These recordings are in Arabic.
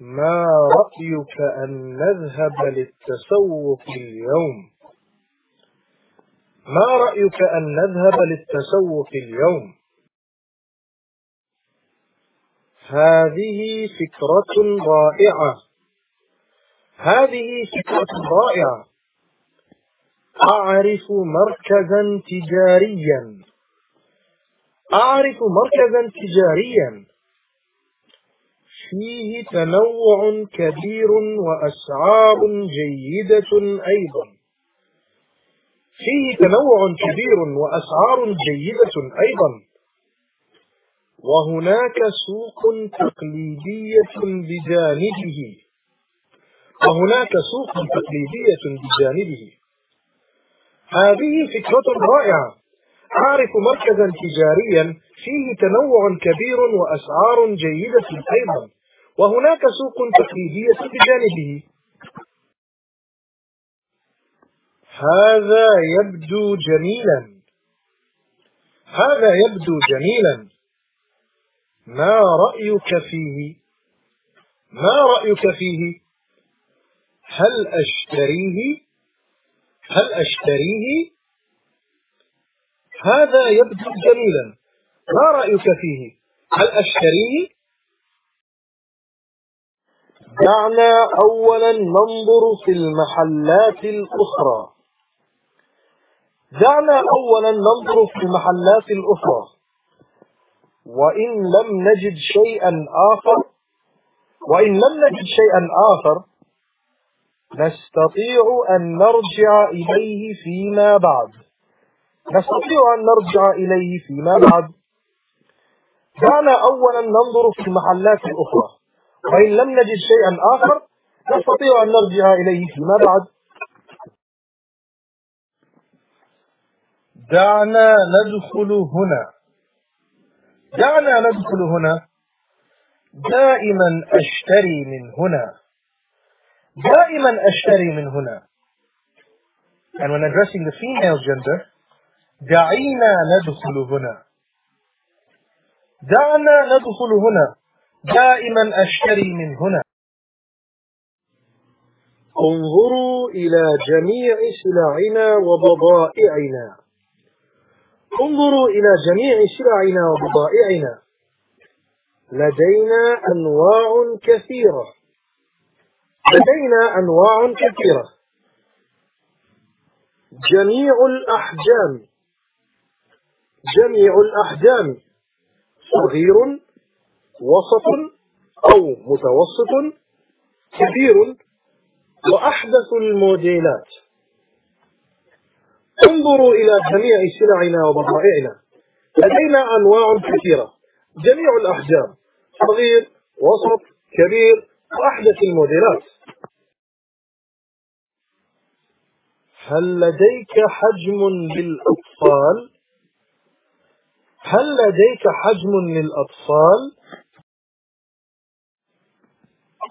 ما رأيك أن نذهب للتسوق اليوم؟ ما رأيك أن نذهب للتسوق اليوم؟ هذه فكرة رائعة. هذه فكرة رائعة. أعرف مركزا تجاريا. أعرف مركزا تجاريا. فيه تنوع كبير وأسعار جيدة أيضا. فيه تنوع كبير وأسعار جيدة أيضا. وهناك سوق تقليدية بجانبه. وهناك سوق تقليدية بجانبه. هذه فكرة رائعة. أعرف مركزا تجاريا فيه تنوع كبير وأسعار جيدة أيضا. وهناك سوق تقليدية بجانبه. هذا يبدو جميلا. هذا يبدو جميلا. ما رأيك فيه؟ ما رأيك فيه؟ هل أشتريه؟ هل أشتريه؟ هذا يبدو جميلا. ما رأيك فيه؟ هل أشتريه؟ دعنا أولا ننظر في المحلات الأخرى. دعنا أولا ننظر في المحلات الأخرى. وإن لم نجد شيئا آخر وإن لم نجد شيئا آخر نستطيع أن نرجع إليه فيما بعد. نستطيع أن نرجع إليه فيما بعد. دعنا أولا ننظر في المحلات الأخرى. وإن لم نجد شيئا آخر نستطيع أن نرجع إليه فيما بعد. دعنا ندخل هنا. دعنا ندخل هنا. دائما أشتري من هنا. دائما أشتري من هنا. And when addressing the female gender دعينا ندخل هنا. دعنا ندخل هنا. دائما أشتري من هنا. انظروا إلى جميع سلعنا وبضائعنا. انظروا إلى جميع سلعنا وبضائعنا. لدينا أنواع كثيرة. لدينا أنواع كثيرة. جميع الأحجام. جميع الأحجام. صغير وسط أو متوسط كبير وأحدث الموديلات. انظروا إلى جميع سلعنا وبضائعنا. لدينا أنواع كثيرة. جميع الأحجام. صغير وسط كبير وأحدث الموديلات. هل لديك حجم للأطفال؟ هل لديك حجم للأطفال؟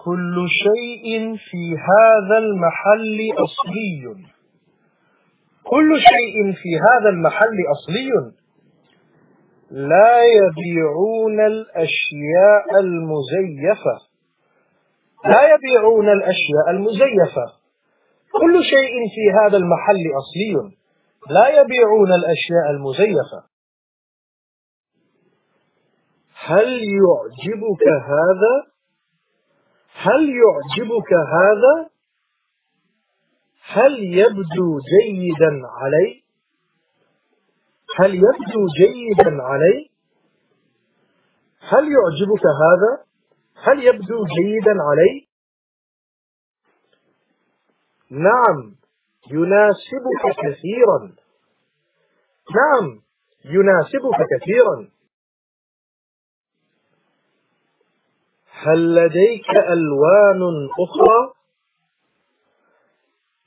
كل شيء في هذا المحل أصلي. كل شيء في هذا المحل أصلي. لا يبيعون الأشياء المزيفة. لا يبيعون الأشياء المزيفة. كل شيء في هذا المحل أصلي. لا يبيعون الأشياء المزيفة. هل يعجبك هذا؟ هل يعجبك هذا؟ هل يبدو جيدا علي؟ هل يبدو جيدا علي؟ هل يعجبك هذا؟ هل يبدو جيدا علي؟ نعم يناسبك كثيرا. نعم يناسبك كثيرا. هل لديك ألوان أخرى؟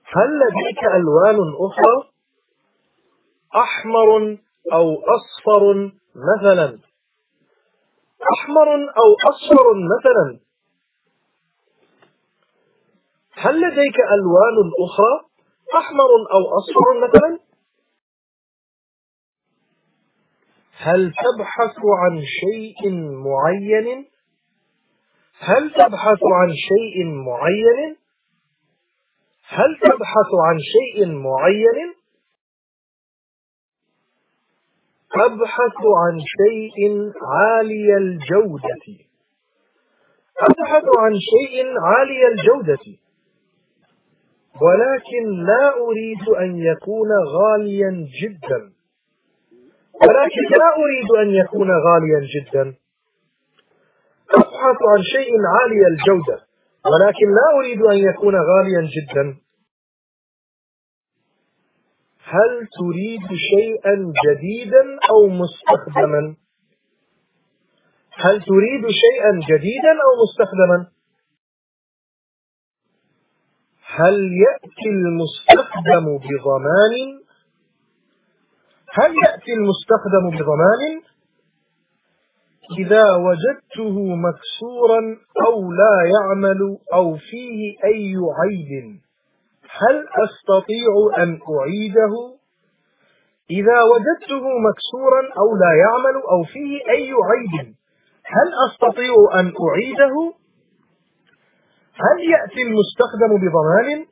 هل لديك ألوان أخرى؟ أحمر أو أصفر مثلا أحمر أو أصفر مثلا هل لديك ألوان أخرى؟ أحمر أو أصفر مثلا هل تبحث عن شيء معين؟ هل تبحث عن شيء معين؟ هل تبحث عن شيء معين؟ أبحث عن شيء عالي الجودة. أبحث عن شيء عالي الجودة. ولكن لا أريد أن يكون غاليا جدا. ولكن لا أريد أن يكون غاليا جدا. أبحث عن شيء عالي الجودة ولكن لا أريد أن يكون غاليا جدا. هل تريد شيئا جديدا أو مستخدما؟ هل تريد شيئا جديدا أو مستخدما؟ هل يأتي المستخدم بضمان؟ هل يأتي المستخدم بضمان؟ إذا وجدته مكسورا أو لا يعمل أو فيه أي عيب هل أستطيع أن أعيده؟ إذا وجدته مكسورا أو لا يعمل أو فيه أي عيب هل أستطيع أن أعيده؟ هل يأتي المستخدم بضمان؟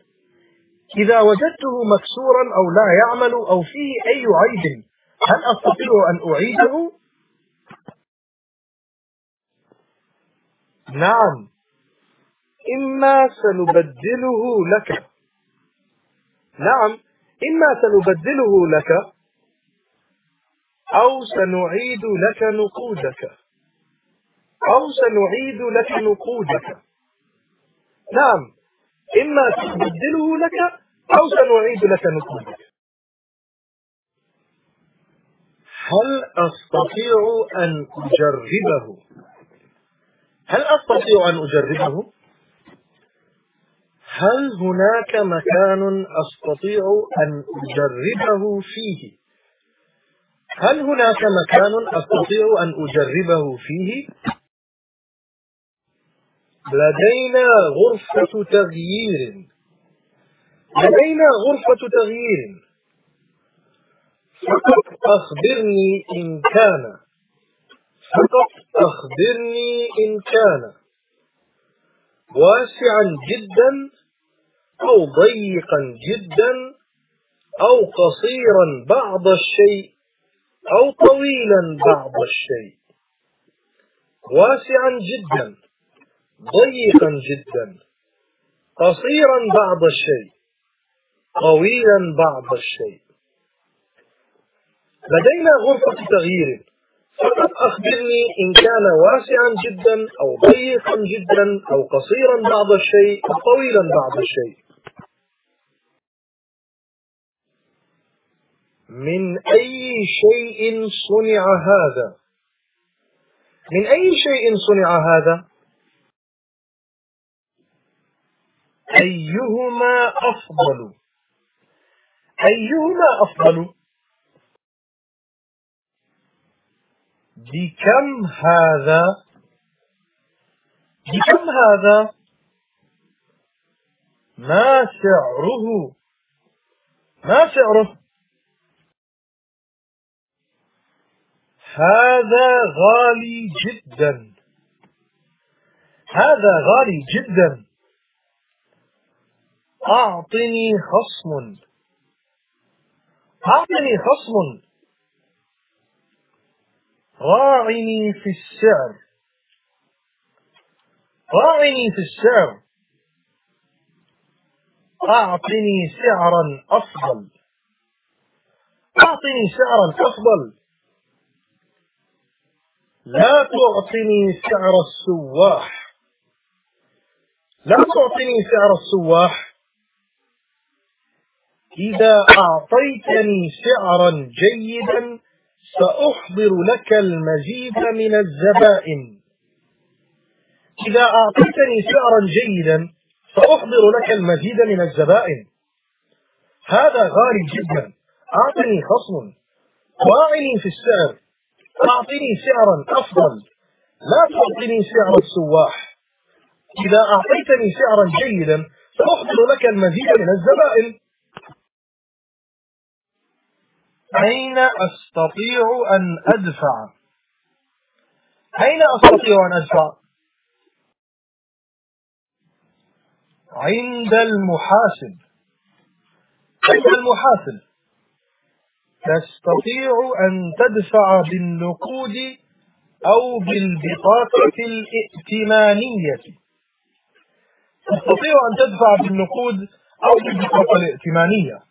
إذا وجدته مكسورا أو لا يعمل أو فيه أي عيب هل أستطيع أن أعيده؟ نعم. إما سنبدله لك. نعم. إما سنبدله لك أو سنعيد لك نقودك. أو سنعيد لك نقودك. نعم. إما سنبدله لك أو سنعيد لك نقودك. هل أستطيع أن أجربه؟ هل أستطيع أن أجربه؟ هل هناك مكان أستطيع أن أجربه فيه؟ هل هناك مكان أستطيع أن أجربه فيه؟ لدينا غرفة تغيير. لدينا غرفة تغيير. فقط أخبرني إن كان. فقط أخبرني إن كان واسعا جدا أو ضيقا جدا أو قصيرا بعض الشيء أو طويلا بعض الشيء. واسعا جدا ضيقا جدا قصيرا بعض الشيء طويلا بعض الشيء. لدينا غرفة تغيير. فقط أخبرني إن كان واسعا جدا أو ضيقا جدا أو قصيرا بعض الشيء أو طويلا بعض الشيء. من أي شيء صنع هذا؟ من أي شيء صنع هذا؟ أيهما أفضل؟ أيهما أفضل؟ بكم هذا؟ بكم هذا؟ ما سعره ما سعره هذا غالي جدا. هذا غالي جدا. أعطني خصم. أعطني خصم. راعني في السعر راعني في السعر أعطني سعرا أفضل. أعطني سعرا أفضل. لا تعطني سعر السواح. لا تعطني سعر السواح. إذا أعطيتني سعرا جيدا سأحضر لك المزيد من الزبائن. إذا أعطيتني سعرا جيدا سأحضر لك المزيد من الزبائن. هذا غالي جدا. أعطني خصم. واعني في السعر. أعطني سعرا أفضل. لا تعطني سعر السواح. إذا أعطيتني سعرا جيدا سأحضر لك المزيد من الزبائن. أين أستطيع أن أدفع؟ أين أستطيع أن أدفع؟ عند المحاسب. عند المحاسب. تستطيع أن تدفع بالنقود أو بالبطاقة الائتمانية. تستطيع أن تدفع بالنقود أو بالبطاقة الائتمانية.